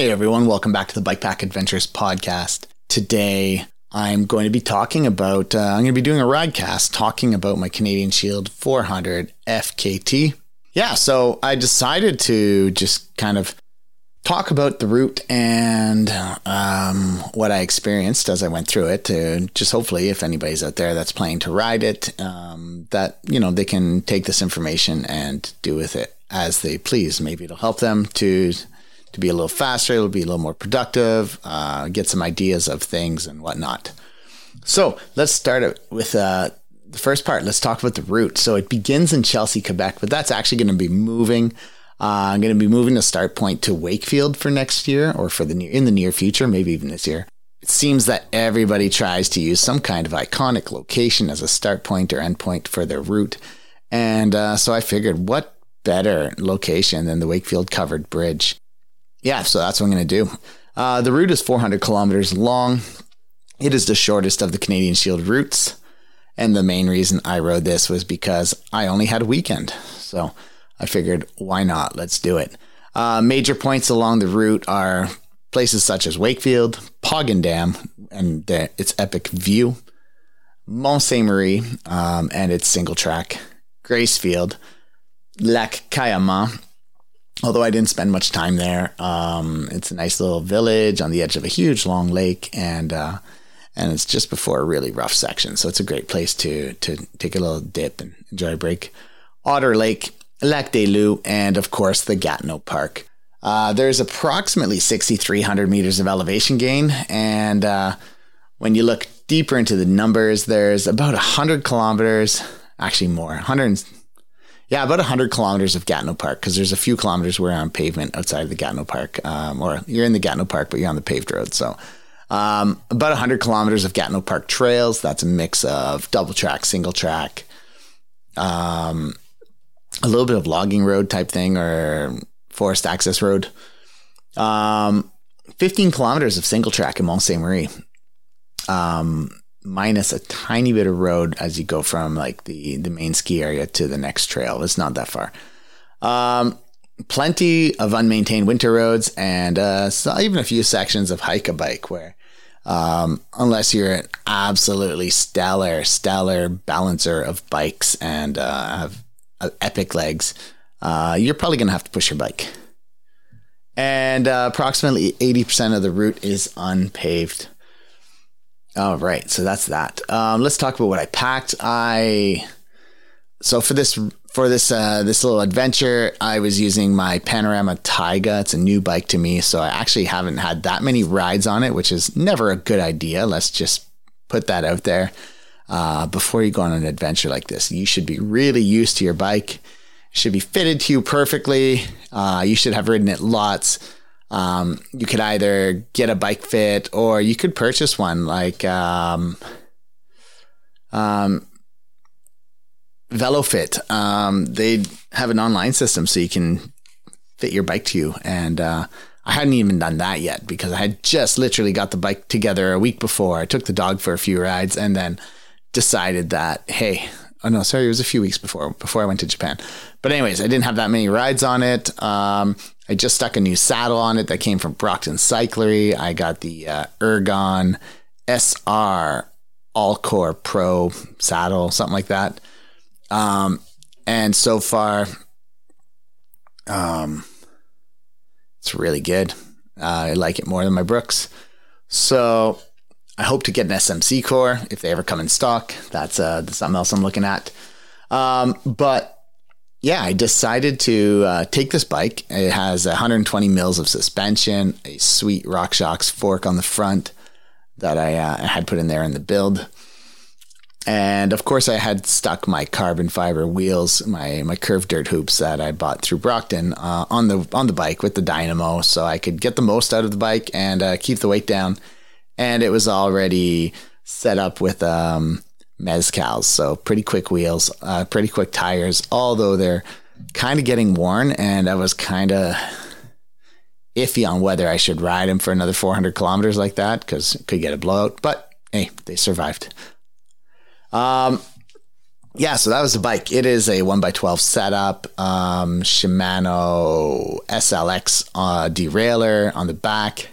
Hey everyone, welcome back to the Bike Pack Adventures podcast. Today I'm going to be talking about, uh, I'm going to be doing a ridecast talking about my Canadian Shield 400 FKT. Yeah, so I decided to just kind of talk about the route and um, what I experienced as I went through it. To just hopefully, if anybody's out there that's planning to ride it, um, that you know they can take this information and do with it as they please. Maybe it'll help them to to be a little faster, it'll be a little more productive, uh, get some ideas of things and whatnot. So let's start with uh, the first part. Let's talk about the route. So it begins in Chelsea, Quebec, but that's actually going to be moving. Uh, I'm going to be moving the start point to Wakefield for next year or for the near, in the near future, maybe even this year. It seems that everybody tries to use some kind of iconic location as a start point or end point for their route. And uh, so I figured, what better location than the Wakefield Covered Bridge? Yeah, so that's what I'm going to do. Uh, the route is 400 kilometers long. It is the shortest of the Canadian Shield routes. And the main reason I rode this was because I only had a weekend. So I figured, why not? Let's do it. Uh, major points along the route are places such as Wakefield, Paugan Dam, and the, its epic view, Mont Sainte-Marie um, and its single track, Gracefield, Lac Cayamant, although I didn't spend much time there. Um, it's a nice little village on the edge of a huge long lake, and uh, and it's just before a really rough section, so it's a great place to to take a little dip and enjoy a break. Otter Lake, Lac des Loups, and of course the Gatineau Park. Uh, there's approximately 6,300 meters of elevation gain, and uh, when you look deeper into the numbers, there's about 100 kilometers, actually more, 100 yeah, about 100 kilometers of Gatineau Park because there's a few kilometers where on pavement outside of the Gatineau Park, um, or you're in the Gatineau Park, but you're on the paved road. So um, about 100 kilometers of Gatineau Park trails. That's a mix of double track, single track, um, a little bit of logging road type thing or forest access road. Um, 15 kilometers of single track in Mont Sainte-Marie. Um, minus a tiny bit of road as you go from like the the main ski area to the next trail. It's not that far. Um, plenty of unmaintained winter roads and uh, even a few sections of hike a bike where um, unless you're an absolutely stellar stellar balancer of bikes and uh, have uh, epic legs, uh, you're probably gonna have to push your bike. And uh, approximately 80% of the route is unpaved. All right, so that's that. Um, let's talk about what I packed. I so for this for this uh, this little adventure, I was using my Panorama Taiga. It's a new bike to me, so I actually haven't had that many rides on it, which is never a good idea. Let's just put that out there. Uh, before you go on an adventure like this, you should be really used to your bike. It should be fitted to you perfectly. Uh, you should have ridden it lots um, you could either get a bike fit or you could purchase one like um, um, VeloFit. Um, they have an online system so you can fit your bike to you. And uh, I hadn't even done that yet because I had just literally got the bike together a week before. I took the dog for a few rides and then decided that, hey, oh no, sorry, it was a few weeks before before I went to Japan. But anyways, I didn't have that many rides on it. Um, I just stuck a new saddle on it that came from Brockton Cyclery. I got the uh, Ergon SR Allcore Pro saddle, something like that. Um, and so far, um, it's really good. Uh, I like it more than my Brooks. So I hope to get an SMC core if they ever come in stock. That's, uh, that's something else I'm looking at. Um, but yeah, I decided to uh, take this bike. It has 120 mils of suspension, a sweet RockShox fork on the front that I, uh, had put in there in the build. And of course, I had stuck my carbon fiber wheels, my my curved dirt hoops that I bought through Brockton uh, on the on the bike with the dynamo, so I could get the most out of the bike and uh, keep the weight down. And it was already set up with um, mezcals. So pretty quick wheels, uh, pretty quick tires, although they're kind of getting worn. And I was kind of iffy on whether I should ride them for another 400 kilometers like that because it could get a blowout. But hey, they survived. Um, yeah, so that was the bike. It is a 1x12 setup, um, Shimano SLX uh, derailleur on the back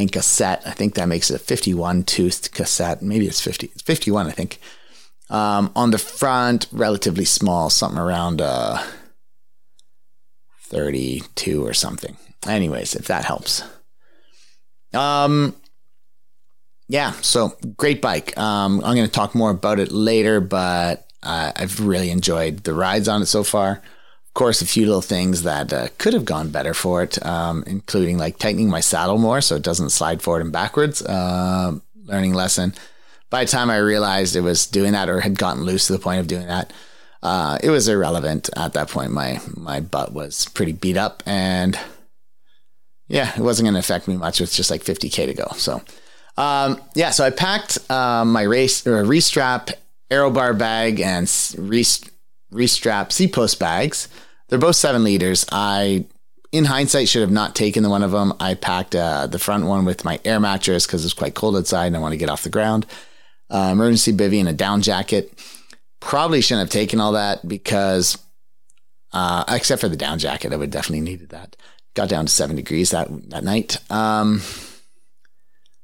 and cassette. I think that makes it a 51 toothed cassette. Maybe it's 50. It's 51, I think. Um, on the front, relatively small, something around uh, 32 or something. Anyways, if that helps. Um, yeah, so great bike. Um, I'm going to talk more about it later, but uh, I've really enjoyed the rides on it so far. Of course, a few little things that uh, could have gone better for it, um, including like tightening my saddle more so it doesn't slide forward and backwards. Uh, learning lesson. By the time I realized it was doing that or had gotten loose to the point of doing that, uh, it was irrelevant at that point. My my butt was pretty beat up, and yeah, it wasn't going to affect me much with just like 50k to go. So um, yeah, so I packed um, my race or restrap aero bar bag and restrap C post bags. They're both seven liters. I, in hindsight, should have not taken the one of them. I packed uh, the front one with my air mattress because it's quite cold outside and I want to get off the ground. Uh, emergency bivy and a down jacket. Probably shouldn't have taken all that because, uh, except for the down jacket, I would definitely needed that. Got down to seven degrees that that night. Um,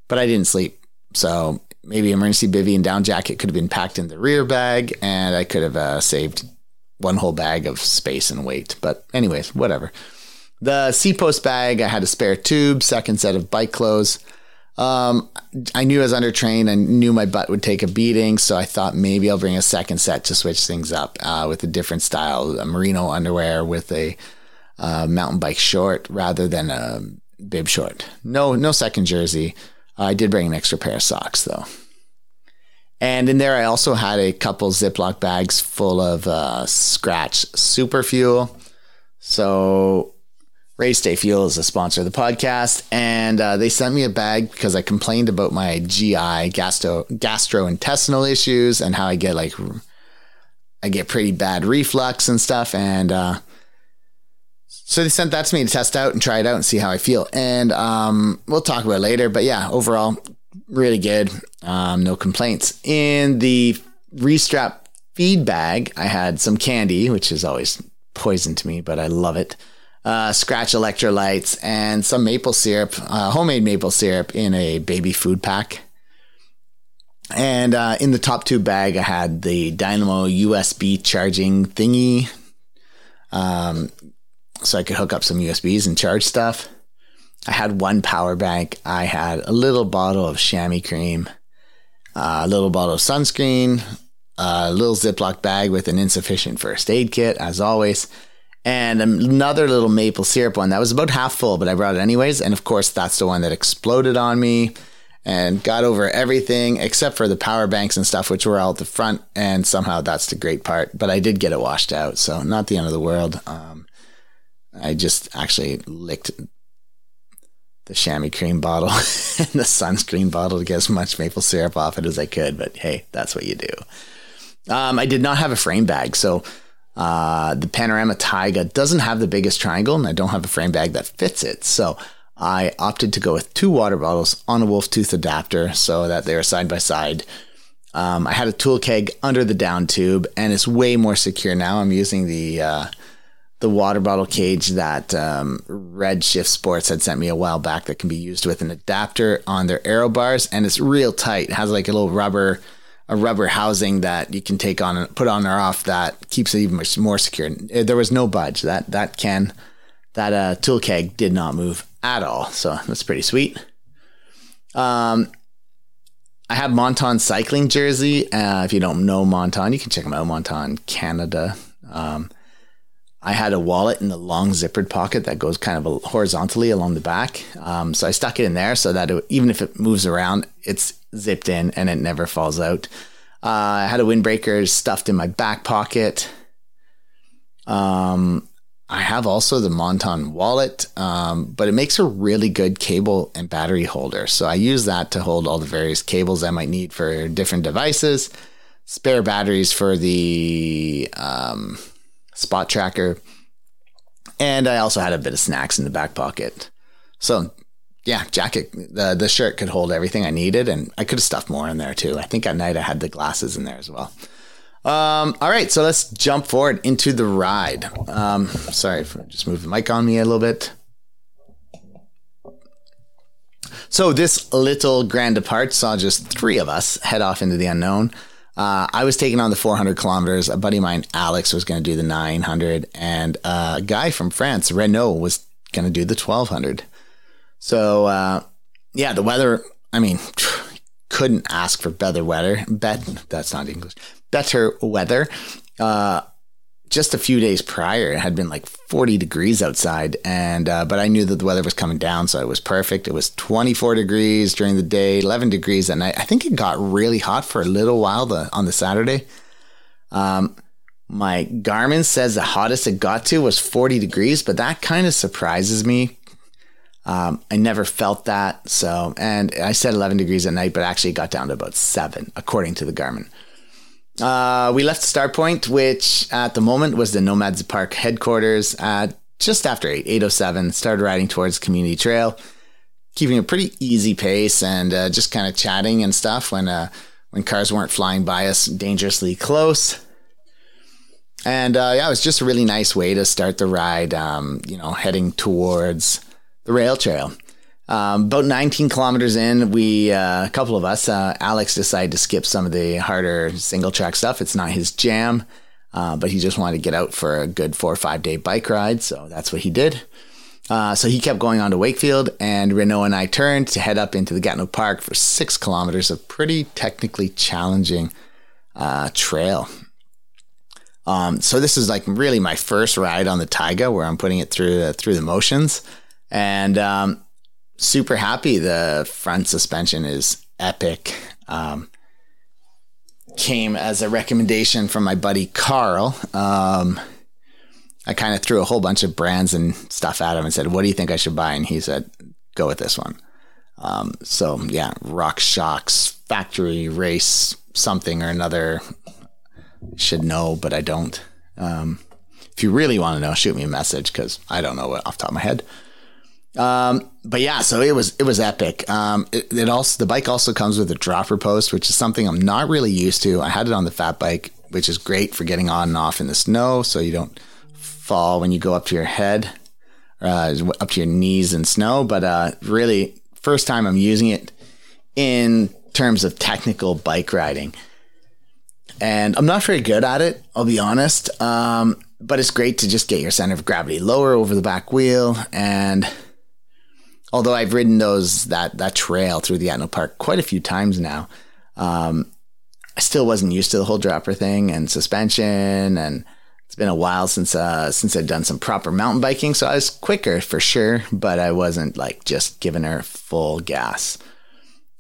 but I didn't sleep. So maybe emergency bivy and down jacket could have been packed in the rear bag, and I could have uh, saved one whole bag of space and weight. But anyways, whatever. The C post bag, I had a spare tube, second set of bike clothes. Um, I knew I was undertrained and knew my butt would take a beating, so I thought maybe I'll bring a second set to switch things up uh, with a different style, a merino underwear with a uh, mountain bike short rather than a bib short. No, no second jersey. I did bring an extra pair of socks though. And in there, I also had a couple Ziploc bags full of uh, Skratch Super Fuel. So, Race Day Fuel is a sponsor of the podcast. And uh, they sent me a bag because I complained about my GI, gastro, gastrointestinal issues, and how I get like, I get pretty bad reflux and stuff. And uh, so they sent that to me to test out and try it out and see how I feel. And um, we'll talk about it later. But yeah, overall, really good. Um, no complaints. In the restrap feed bag, I had some candy, which is always poison to me, but I love it. Uh, Skratch electrolytes and some maple syrup, uh, homemade maple syrup in a baby food pack. And uh, in the top tube bag, I had the Dynamo USB charging thingy. Um, so I could hook up some USBs and charge stuff. I had one power bank. I had a little bottle of chamois cream, a little bottle of sunscreen, a little Ziploc bag with an insufficient first aid kit, as always, and another little maple syrup one that was about half full, but I brought it anyways. And of course, that's the one that exploded on me and got over everything except for the power banks and stuff, which were all at the front. And somehow that's the great part. But I did get it washed out, so not the end of the world. Um, I just actually licked the chamois cream bottle and the sunscreen bottle to get as much maple syrup off it as I could. But hey, that's what you do. Um, I did not have a frame bag. So uh, the Panorama Taiga doesn't have the biggest triangle, and I don't have a frame bag that fits it. So I opted to go with two water bottles on a wolf tooth adapter so that they are side by side. Um, I had a tool keg under the down tube, and it's way more secure now. I'm using the uh, the water bottle cage that um, Redshift Sports had sent me a while back that can be used with an adapter on their aero bars, and it's real tight. It has like a little rubber, a rubber housing that you can take on and put on or off that keeps it even more secure. There was no budge. That that can that uh, tool keg did not move at all, so that's pretty sweet. Um, I have Monton cycling jersey. Uh, if you don't know Monton, you can check them out. Monton Canada. Um, I had a wallet in the long zippered pocket that goes kind of horizontally along the back. Um, so I stuck it in there so that it, even if it moves around, it's zipped in and it never falls out. Uh, I had a windbreaker stuffed in my back pocket. Um, I have also the Monton wallet, um, but it makes a really good cable and battery holder. So I use that to hold all the various cables I might need for different devices, spare batteries for the um, spot tracker. And I also had a bit of snacks in the back pocket. So yeah, jacket, the, the shirt could hold everything I needed. And I could have stuffed more in there too. I think at night I had the glasses in there as well. Um, all right, so let's jump forward into the ride. Um, sorry, for just move the mic on me a little bit. So this little grand depart saw just three of us head off into the unknown. Uh, I was taking on the 400 kilometers. A buddy of mine, Alex, was going to do the 900, and a guy from France, Renault, was going to do the 1200. So uh, yeah, the weather. I mean, couldn't ask for better weather. Bet that's not English. Better weather. Uh, just a few days prior, it had been like 40 degrees outside, and uh, but I knew that the weather was coming down, so it was perfect. It was 24 degrees during the day, 11 degrees at night. I think it got really hot for a little while the, on the Saturday. Um, my Garmin says the hottest it got to was 40 degrees, but that kind of surprises me. Um, I never felt that. So, and I said 11 degrees at night, but actually got down to about seven, according to the Garmin. Uh, we left the start point, which at the moment was the Nomads Park headquarters at just after 8, 807. Started riding towards Community Trail, keeping a pretty easy pace and uh, just kind of chatting and stuff when, uh, when cars weren't flying by us dangerously close. And uh, yeah, it was just a really nice way to start the ride, um, you know, heading towards the rail trail. Um, about 19 kilometers in, we uh, a couple of us, uh, Alex decided to skip some of the harder single track stuff. It's not his jam, uh, but he just wanted to get out for a good four or five day bike ride, so that's what he did. Uh, so he kept going on to Wakefield, and Renault and I turned to head up into the Gatineau Park for six kilometers of pretty technically challenging uh, trail. Um, so this is like really my first ride on the Taiga, where I'm putting it through through the motions, and um, super happy. The front suspension is epic. Um, came as a recommendation from my buddy Carl. Um, I kind of threw a whole bunch of brands and stuff at him and said, "What do you think I should buy?" And he said, "Go with this one." Um, so yeah, RockShox factory race something or another. Should know, but I don't. Um, if you really want to know, shoot me a message because I don't know what off the top of my head. Um, but yeah, so it was it was epic. Um, it, it, also the bike also comes with a dropper post, which is something I'm not really used to. I had it on the fat bike, which is great for getting on and off in the snow, so you don't fall when you go up to your head, uh, up to your knees in snow. But uh, really, first time I'm using it in terms of technical bike riding, and I'm not very good at it. I'll be honest. Um, but it's great to just get your center of gravity lower over the back wheel and although I've ridden those that that trail through the Gatineau Park quite a few times now, um, I still wasn't used to the whole dropper thing and suspension, and it's been a while since uh, since I'd done some proper mountain biking, so I was quicker for sure, but I wasn't like just giving her full gas.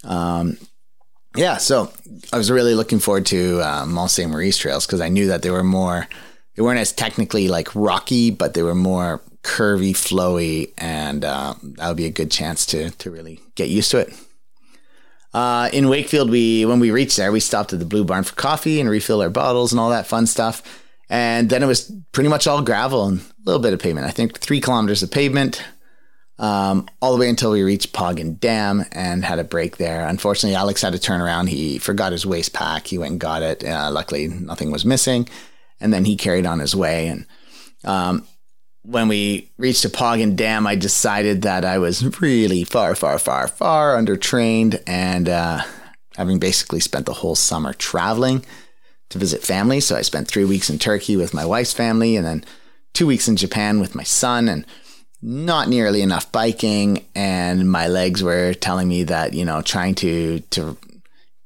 Um, yeah, so I was really looking forward to uh, Mont Saint Maurice trails because I knew that they were more, they weren't as technically like rocky, but they were more curvy, flowy, and uh, that would be a good chance to to really get used to it. Uh, in Wakefield, we when we reached there, we stopped at the Blue Barn for coffee and refill our bottles and all that fun stuff. And then it was pretty much all gravel and a little bit of pavement. I think three kilometers of pavement, um, all the way until we reached Paugan Dam and had a break there. Unfortunately, Alex had to turn around. He forgot his waist pack. He went and got it. Uh, luckily, nothing was missing. And then he carried on his way. And um, when we reached a Paugan Dam, I decided that I was really far, far, far, far undertrained. And uh, having basically spent the whole summer traveling to visit family. So I spent three weeks in Turkey with my wife's family and then two weeks in Japan with my son and not nearly enough biking. And my legs were telling me that, you know, trying to, to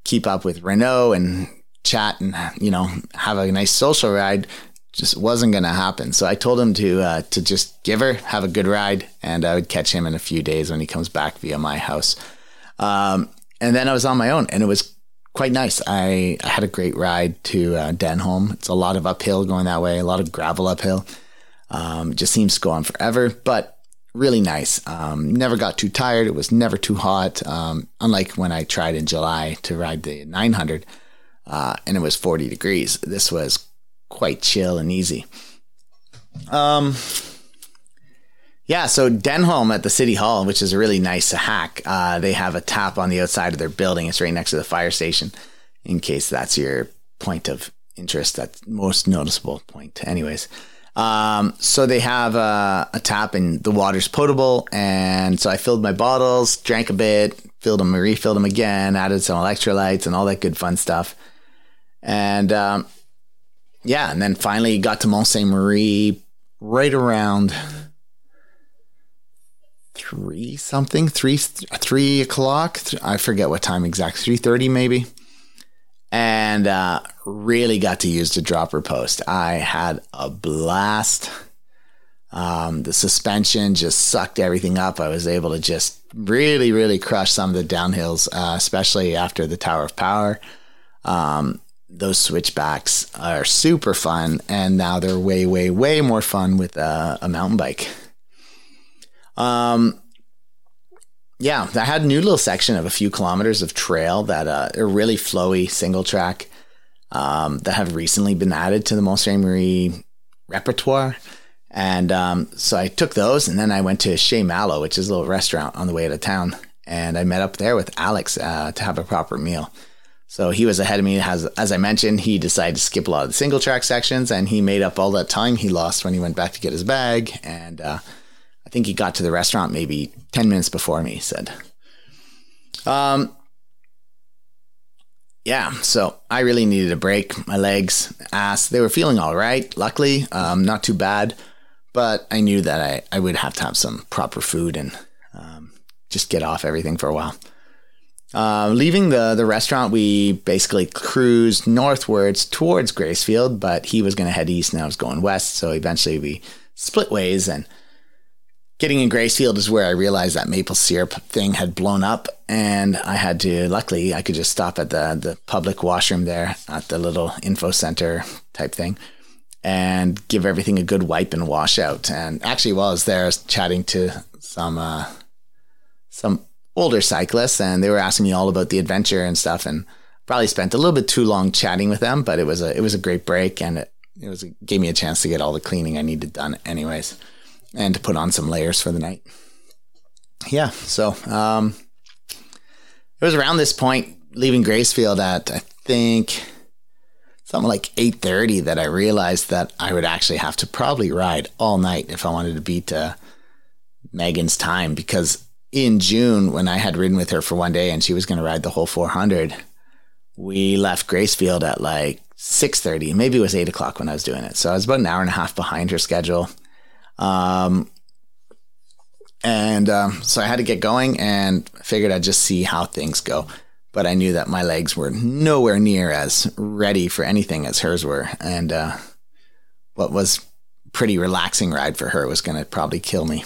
keep up with Renault and chat and, you know, have a nice social ride just wasn't going to happen. So I told him to uh, to just give her, have a good ride, and I would catch him in a few days when he comes back via my house. Um, and then I was on my own, and it was quite nice. I, I had a great ride to uh, Denholm. It's a lot of uphill going that way, a lot of gravel uphill. Um, just seems to go on forever, but really nice. Um, never got too tired. It was never too hot. Um, unlike when I tried in July to ride the 900, uh, and it was 40 degrees. This was quite chill and easy. Um, yeah, so Denholm at the City Hall, which is a really nice hack, uh, they have a tap on the outside of their building. It's right next to the fire station, in case that's your point of interest. That's most noticeable point. Anyways, um, so they have a, a, tap and the water's potable. And so I filled my bottles, drank a bit, filled them, refilled them again, added some electrolytes and all that good fun stuff. And um, yeah, and then finally got to Mont Sainte-Marie right around three something, three three o'clock. I forget what time exactly, three thirty maybe. And uh, really got to use the dropper post. I had a blast. Um, the suspension just sucked everything up. I was able to just really, really crush some of the downhills, uh, especially after the Tower of Power. Um, those switchbacks are super fun, and now they're way, way, way more fun with a, a mountain bike. Um, yeah, I had a new little section of a few kilometers of trail that uh, are really flowy single track um, that have recently been added to the Mont Sainte-Marie repertoire. And um, so I took those and then I went to Chez Mallow, which is a little restaurant on the way out of town. And I met up there with Alex uh, to have a proper meal. So he was ahead of me. As, as I mentioned, he decided to skip a lot of the single track sections and he made up all that time he lost when he went back to get his bag. And uh, I think he got to the restaurant maybe 10 minutes before me, he said. Um, yeah, so I really needed a break. My legs, ass, they were feeling all right. Luckily, um, not too bad, but I knew that I, I would have to have some proper food and um, just get off everything for a while. Uh, leaving the, the restaurant, we basically cruised northwards towards Gracefield, but he was going to head east and I was going west. So eventually we split ways and getting in Gracefield is where I realized that maple syrup thing had blown up, and I had to. Luckily, I could just stop at the the public washroom there at the little info center type thing, and give everything a good wipe and wash out. And actually, while I was there, I was chatting to some uh, some older cyclists, and they were asking me all about the adventure and stuff, and probably spent a little bit too long chatting with them, but it was a it was a great break, and it it was gave me a chance to get all the cleaning I needed done, anyways and to put on some layers for the night. Yeah, so um, it was around this point, leaving Gracefield at I think something like eight thirty, that I realized that I would actually have to probably ride all night if I wanted to beat uh, Megan's time because in June when I had ridden with her for one day and she was going to ride the whole 400, we left Gracefield at like 6.30 maybe it was 8 o'clock when i was doing it so i was about an hour and a half behind her schedule um, and um, so I had to get going and figured I'd just see how things go. But I knew that my legs were nowhere near as ready for anything as hers were. And uh, what was pretty relaxing ride for her was going to probably kill me.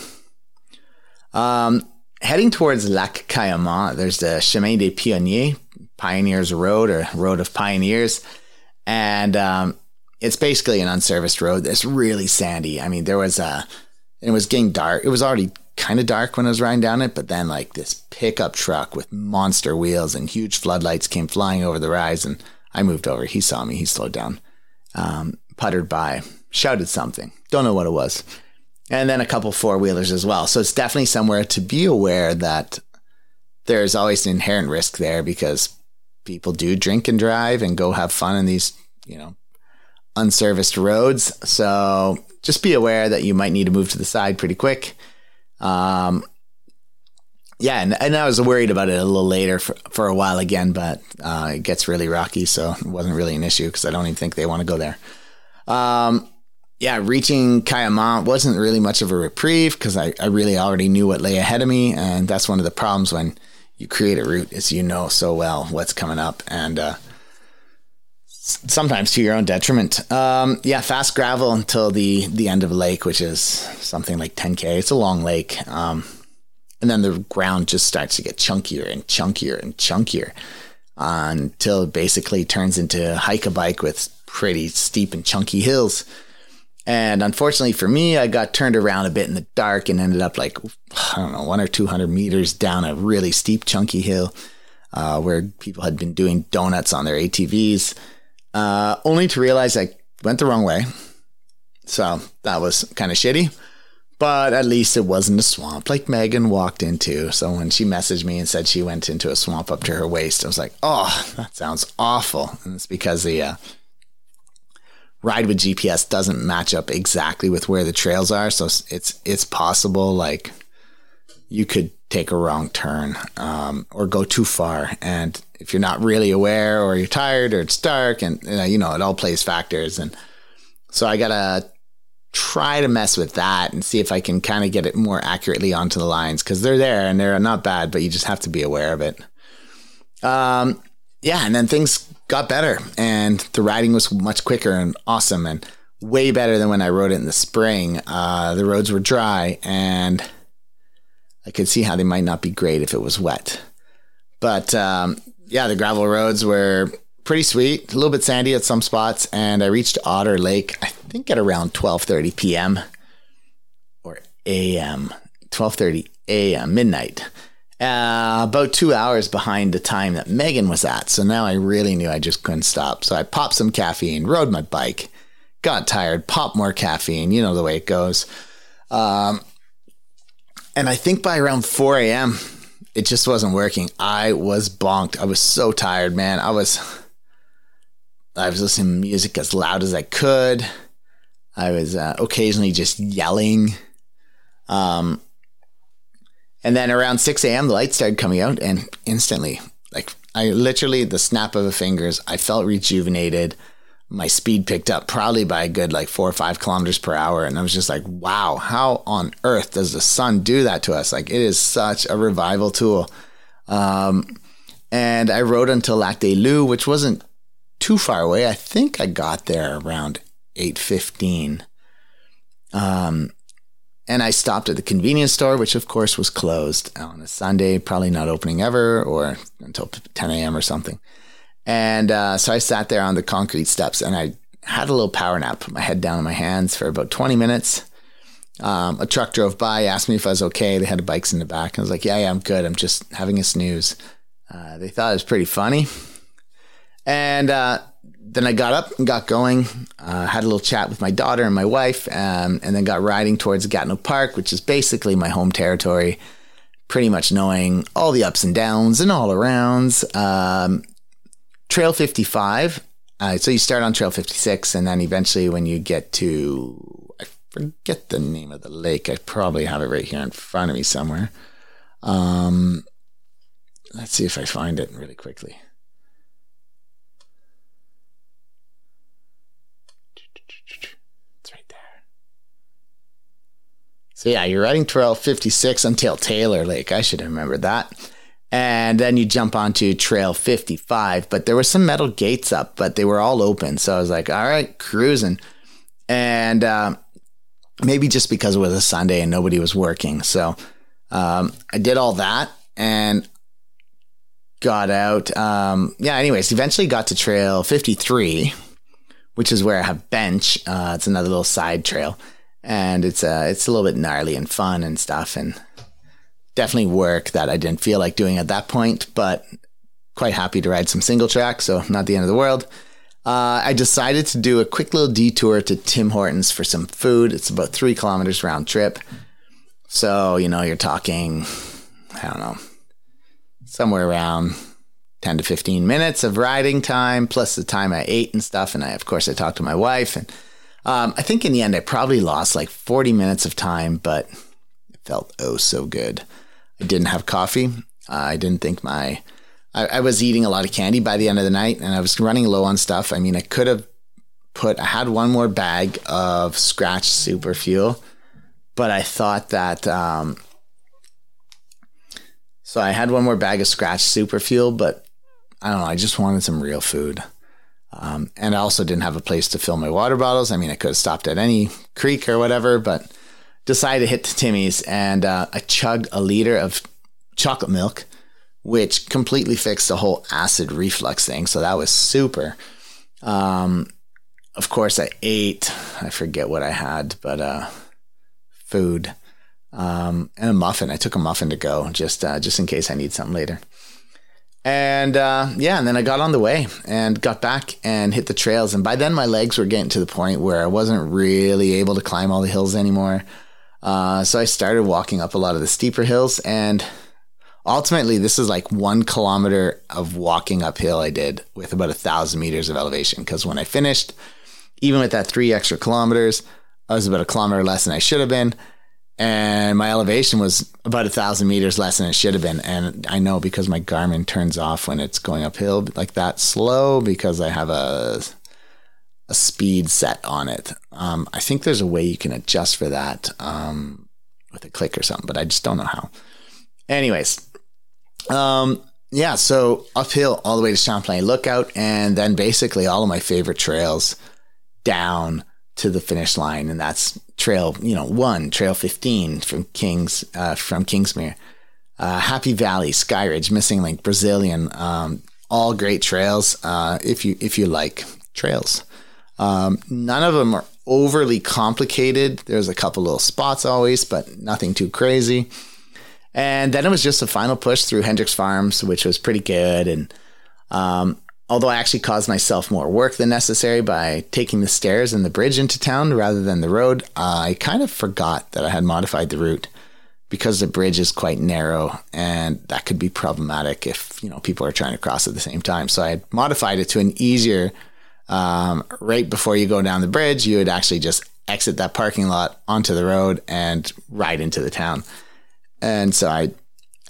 Um, heading towards Lac Cayamant, there's the Chemin des Pionniers, Pioneers Road or Road of Pioneers. And um, it's basically an unserviced road that's really sandy. I mean, there was a, it was getting dark. It was already kind of dark when I was riding down it, but then like this pickup truck with monster wheels and huge floodlights came flying over the rise, and I moved over. He saw me. He slowed down, um, puttered by, shouted something. Don't know what it was. And then a couple four wheelers as well. So it's definitely somewhere to be aware that there's always an inherent risk there because people do drink and drive and go have fun in these, you know, unserviced roads. So just be aware that you might need to move to the side pretty quick. Um, yeah, and, and I was worried about it a little later for, for a while again, but uh, it gets really rocky, so it wasn't really an issue because I don't even think they want to go there. Um, yeah, reaching Cayamant wasn't really much of a reprieve because I, I really already knew what lay ahead of me, and that's one of the problems when you create a route is you know so well what's coming up, and uh, sometimes to your own detriment. Um, yeah, fast gravel until the the end of a lake, which is something like 10k. It's a long lake, um, and then the ground just starts to get chunkier and chunkier and chunkier until it basically turns into hike a bike with pretty steep and chunky hills. And unfortunately for me, I got turned around a bit in the dark and ended up like I don't know one or two hundred meters down a really steep, chunky hill. Uh, where people had been doing donuts on their ATVs uh, only to realize I went the wrong way. So that was kind of shitty. But at least it wasn't a swamp like Megan walked into. So when she messaged me and said she went into a swamp up to her waist, I was like, oh, that sounds awful. And it's because the uh, ride with GPS doesn't match up exactly with where the trails are. So it's it's possible like you could take a wrong turn um, or go too far, and if you're not really aware or you're tired or it's dark, and you know it all plays factors, and so I gotta try to mess with that and see if I can kind of get it more accurately onto the lines because they're there and they're not bad, but you just have to be aware of it. Um, yeah, and then things got better and the riding was much quicker and awesome and way better than when I rode it in the spring. Uh, the roads were dry and I could see how they might not be great if it was wet. But um, yeah, the gravel roads were pretty sweet, a little bit sandy at some spots, and I reached Otter Lake. I think at around 12:30 p.m. or a.m. 12:30 a.m. midnight. Uh, about two hours behind the time that Megan was at. So now I really knew I just couldn't stop. So I popped some caffeine, rode my bike, got tired, popped more caffeine. You know the way it goes. Um, and I think by around 4 a.m., it just wasn't working. I was bonked. I was so tired, man. I was I was listening to music as loud as I could. I was uh, occasionally just yelling. Um, and then around 6 a.m., the lights started coming out, and instantly, like I literally, the snap of a fingers, I felt rejuvenated. My speed picked up probably by a good like four or five kilometers per hour. And I was just like, wow, how on earth does the sun do that to us? Like, it is such a revival tool. Um, and I rode until Lac des Loups, which wasn't too far away. I think I got there around 8:15. Um, and I stopped at the convenience store, which of course was closed on a Sunday, probably not opening ever or until 10 a.m. or something. And uh, so I sat there on the concrete steps and I had a little power nap, put my head down on my hands for about 20 minutes. Um, a truck drove by, asked me if I was okay. They had bikes in the back. I was like, yeah, yeah, I'm good. I'm just having a snooze. Uh, they thought it was pretty funny. And uh, then I got up and got going. Uh, had a little chat with my daughter and my wife, um, and then got riding towards Gatineau Park, which is basically my home territory. Pretty much knowing all the ups and downs and all arounds. Um, Trail 55. Uh, so you start on Trail 56, and then eventually, when you get to, I forget the name of the lake. I probably have it right here in front of me somewhere. Um, let's see if I find it really quickly. So yeah, you're riding Trail 56 until Taylor Lake. I should have remembered that. And then you jump onto Trail 55, but there were some metal gates up, but they were all open. So I was like, all right, cruising. And uh, maybe just because it was a Sunday and nobody was working. So um, I did all that and got out. Um, yeah, anyways, eventually got to Trail 53, which is where I have bench. Uh, it's another little side trail and it's uh, it's a little bit gnarly and fun and stuff, and definitely work that I didn't feel like doing at that point, but quite happy to ride some single track, so not the end of the world. Uh, I decided to do a quick little detour to Tim Hortons for some food. It's about three kilometers round trip. So, you know, you're talking, I don't know, somewhere around 10 to 15 minutes of riding time, plus the time I ate and stuff. And I, of course, I talked to my wife and um, I think in the end, I probably lost like 40 minutes of time, but it felt oh so good. I didn't have coffee. Uh, I didn't think my. I, I, was eating a lot of candy by the end of the night, and I was running low on stuff. I mean, I could have put. I had one more bag of Skratch Super Fuel, but I thought that. Um, so I had one more bag of Skratch Super Fuel, but I don't know. I just wanted some real food. Um, and I also didn't have a place to fill my water bottles. I mean, I could have stopped at any creek or whatever, but decided to hit the Timmy's and uh, I chugged a liter of chocolate milk, which completely fixed the whole acid reflux thing. So that was super. Um, of course, I ate, I forget what I had, but uh, food um, and a muffin. I took a muffin to go just uh, just in case I need something later. And uh, yeah, and then I got on the way and got back and hit the trails. And by then, my legs were getting to the point where I wasn't really able to climb all the hills anymore. Uh, so I started walking up a lot of the steeper hills. And ultimately, this is like one kilometer of walking uphill I did with about a thousand meters of elevation. Because when I finished, even with that three extra kilometers, I was about a kilometer less than I should have been. And my elevation was about a thousand meters less than it should have been. And I know because my Garmin turns off when it's going uphill like that slow because I have a a speed set on it. Um, I think there's a way you can adjust for that um, with a click or something, but I just don't know how. Anyways, um, yeah, so uphill all the way to Champlain Lookout, and then basically all of my favorite trails down to the finish line, and that's trail, you know, one, trail 15 from Kings, uh, from Kingsmere, uh, Happy Valley, Skyridge, Missing Link, Brazilian, um, all great trails. Uh, if you, if you like trails, um, none of them are overly complicated. There's a couple little spots always, but nothing too crazy. And then it was just a final push through Hendricks Farms, which was pretty good. And um, although I actually caused myself more work than necessary by taking the stairs and the bridge into town rather than the road, I kind of forgot that I had modified the route because the bridge is quite narrow and that could be problematic if you know people are trying to cross at the same time. So I modified it to an easier um, right before you go down the bridge, you would actually just exit that parking lot onto the road and ride into the town. And so I,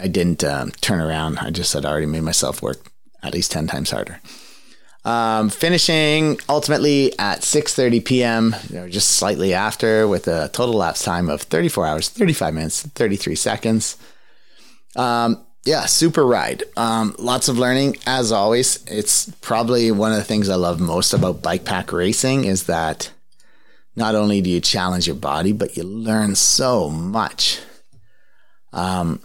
I didn't um, turn around. I just had already made myself work at least 10 times harder. Um, finishing ultimately at 6:30 p.m. or just slightly after, with a total lapse time of 34 hours, 35 minutes, 33 seconds. Um, yeah, super ride. Um, lots of learning as always. It's probably one of the things I love most about bike pack racing is that not only do you challenge your body, but you learn so much. Um,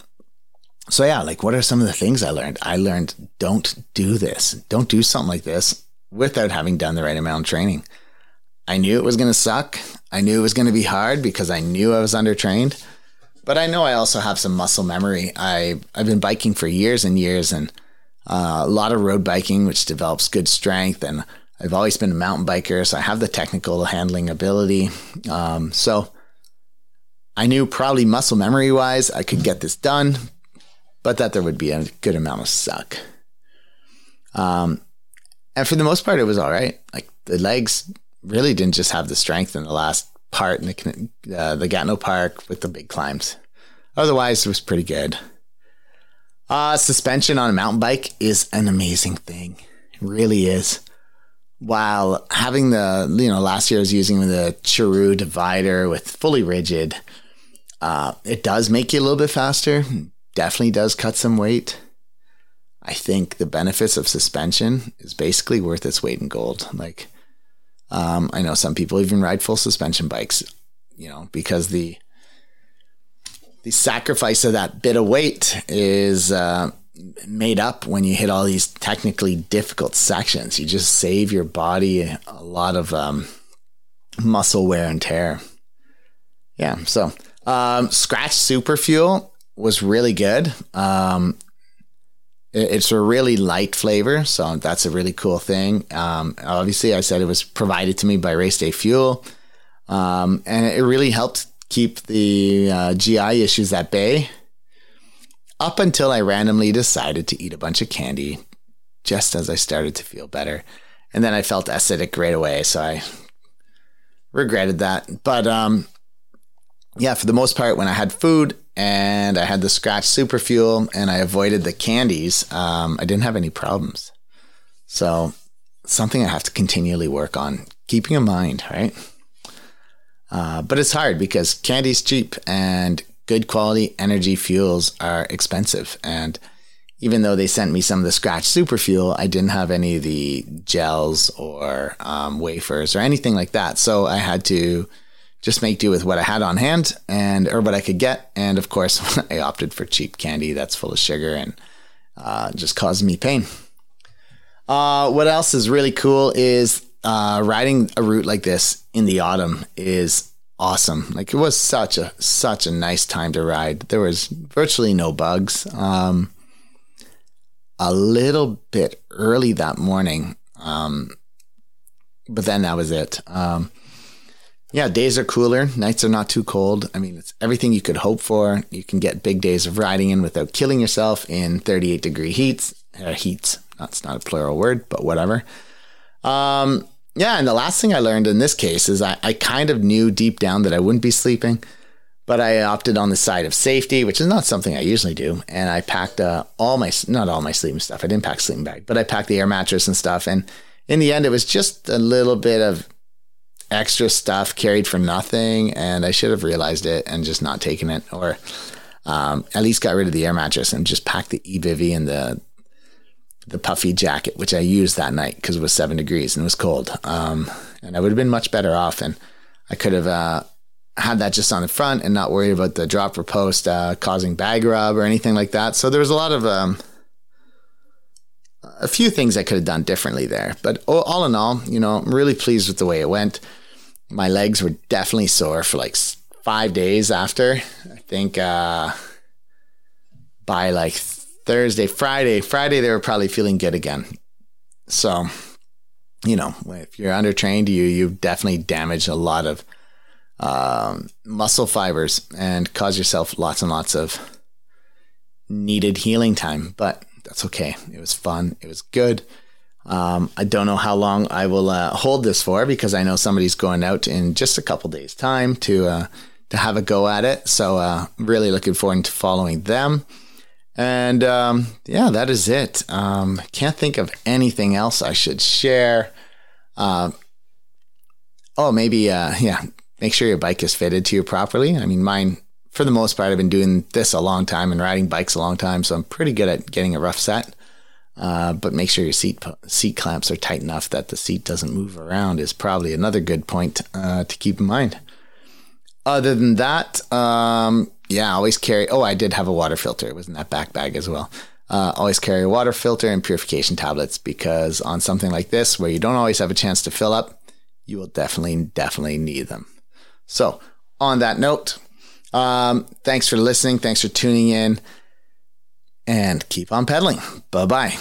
so yeah, like what are some of the things I learned? I learned don't do this. Don't do something like this without having done the right amount of training. I knew it was going to suck. I knew it was going to be hard because I knew I was undertrained. But I know I also have some muscle memory. I I've been biking for years and years and uh, a lot of road biking which develops good strength and I've always been a mountain biker, so I have the technical handling ability. Um, so I knew probably muscle memory wise I could get this done, but that there would be a good amount of suck. Um, and for the most part, it was all right. Like the legs really didn't just have the strength in the last part in the uh, the Gatineau Park with the big climbs. Otherwise, it was pretty good. Uh, suspension on a mountain bike is an amazing thing. It really is. While having the, you know, last year I was using the Chiru divider with fully rigid, uh, it does make you a little bit faster. Definitely does cut some weight. I think the benefits of suspension is basically worth its weight in gold. Like, um, I know some people even ride full suspension bikes, you know, because the the sacrifice of that bit of weight is uh, made up when you hit all these technically difficult sections. You just save your body a lot of um, muscle wear and tear. Yeah, so um, Skratch Super Fuel was really good. Um, it's a really light flavor, so that's a really cool thing. Um, obviously, I said it was provided to me by Race Day Fuel, um, and it really helped keep the uh, GI issues at bay. Up until I randomly decided to eat a bunch of candy, just as I started to feel better, and then I felt acidic right away, so I regretted that. But um, yeah, for the most part, when I had food and I had the Skratch Super Fuel and I avoided the candies, um, I didn't have any problems. So, something I have to continually work on, keeping in mind, right? Uh, but it's hard because candy's cheap and good quality energy fuels are expensive. And even though they sent me some of the Skratch Super Fuel, I didn't have any of the gels or um, wafers or anything like that. So I had to just make do with what I had on hand and or what I could get. And of course, I opted for cheap candy that's full of sugar and uh, just caused me pain. Uh, what else is really cool is uh, riding a route like this in the autumn is awesome. Like it was such a such a nice time to ride. There was virtually no bugs. Um, a little bit early that morning, um, but then that was it. Um, yeah, days are cooler, nights are not too cold. I mean, it's everything you could hope for. You can get big days of riding in without killing yourself in 38 degree heats. Uh, heats. That's not a plural word, but whatever. Um, yeah, and the last thing I learned in this case is I, I kind of knew deep down that I wouldn't be sleeping, but I opted on the side of safety, which is not something I usually do. And I packed uh, all my, not all my sleeping stuff. I didn't pack sleeping bag, but I packed the air mattress and stuff. And in the end, it was just a little bit of extra stuff carried for nothing. And I should have realized it and just not taken it or um, at least got rid of the air mattress and just packed the eBivy and the, the puffy jacket, which I used that night because it was seven degrees and it was cold. Um, and I would have been much better off. And I could have uh, had that just on the front and not worried about the dropper post uh, causing bag rub or anything like that. So there was a lot of um, a few things I could have done differently there. But all in all, you know, I'm really pleased with the way it went. My legs were definitely sore for like five days after. I think uh, by like Thursday, Friday, Friday, they were probably feeling good again. So, you know, if you're undertrained, you you've definitely damaged a lot of um, muscle fibers and cause yourself lots and lots of needed healing time. But that's okay. It was fun. It was good. Um, I don't know how long I will uh, hold this for because I know somebody's going out in just a couple days' time to uh, to have a go at it. So, uh, really looking forward to following them. And um, yeah, that is it. Um, can't think of anything else I should share. Uh, oh, maybe, uh, yeah, make sure your bike is fitted to you properly. I mean, mine, for the most part, I've been doing this a long time and riding bikes a long time, so I'm pretty good at getting a rough set. Uh, but make sure your seat seat clamps are tight enough that the seat doesn't move around is probably another good point uh, to keep in mind. Other than that, um, yeah, always carry. Oh, I did have a water filter. It was in that back bag as well. Uh, always carry a water filter and purification tablets because on something like this, where you don't always have a chance to fill up, you will definitely, definitely need them. So, on that note, um, thanks for listening. Thanks for tuning in and keep on pedaling. Bye bye.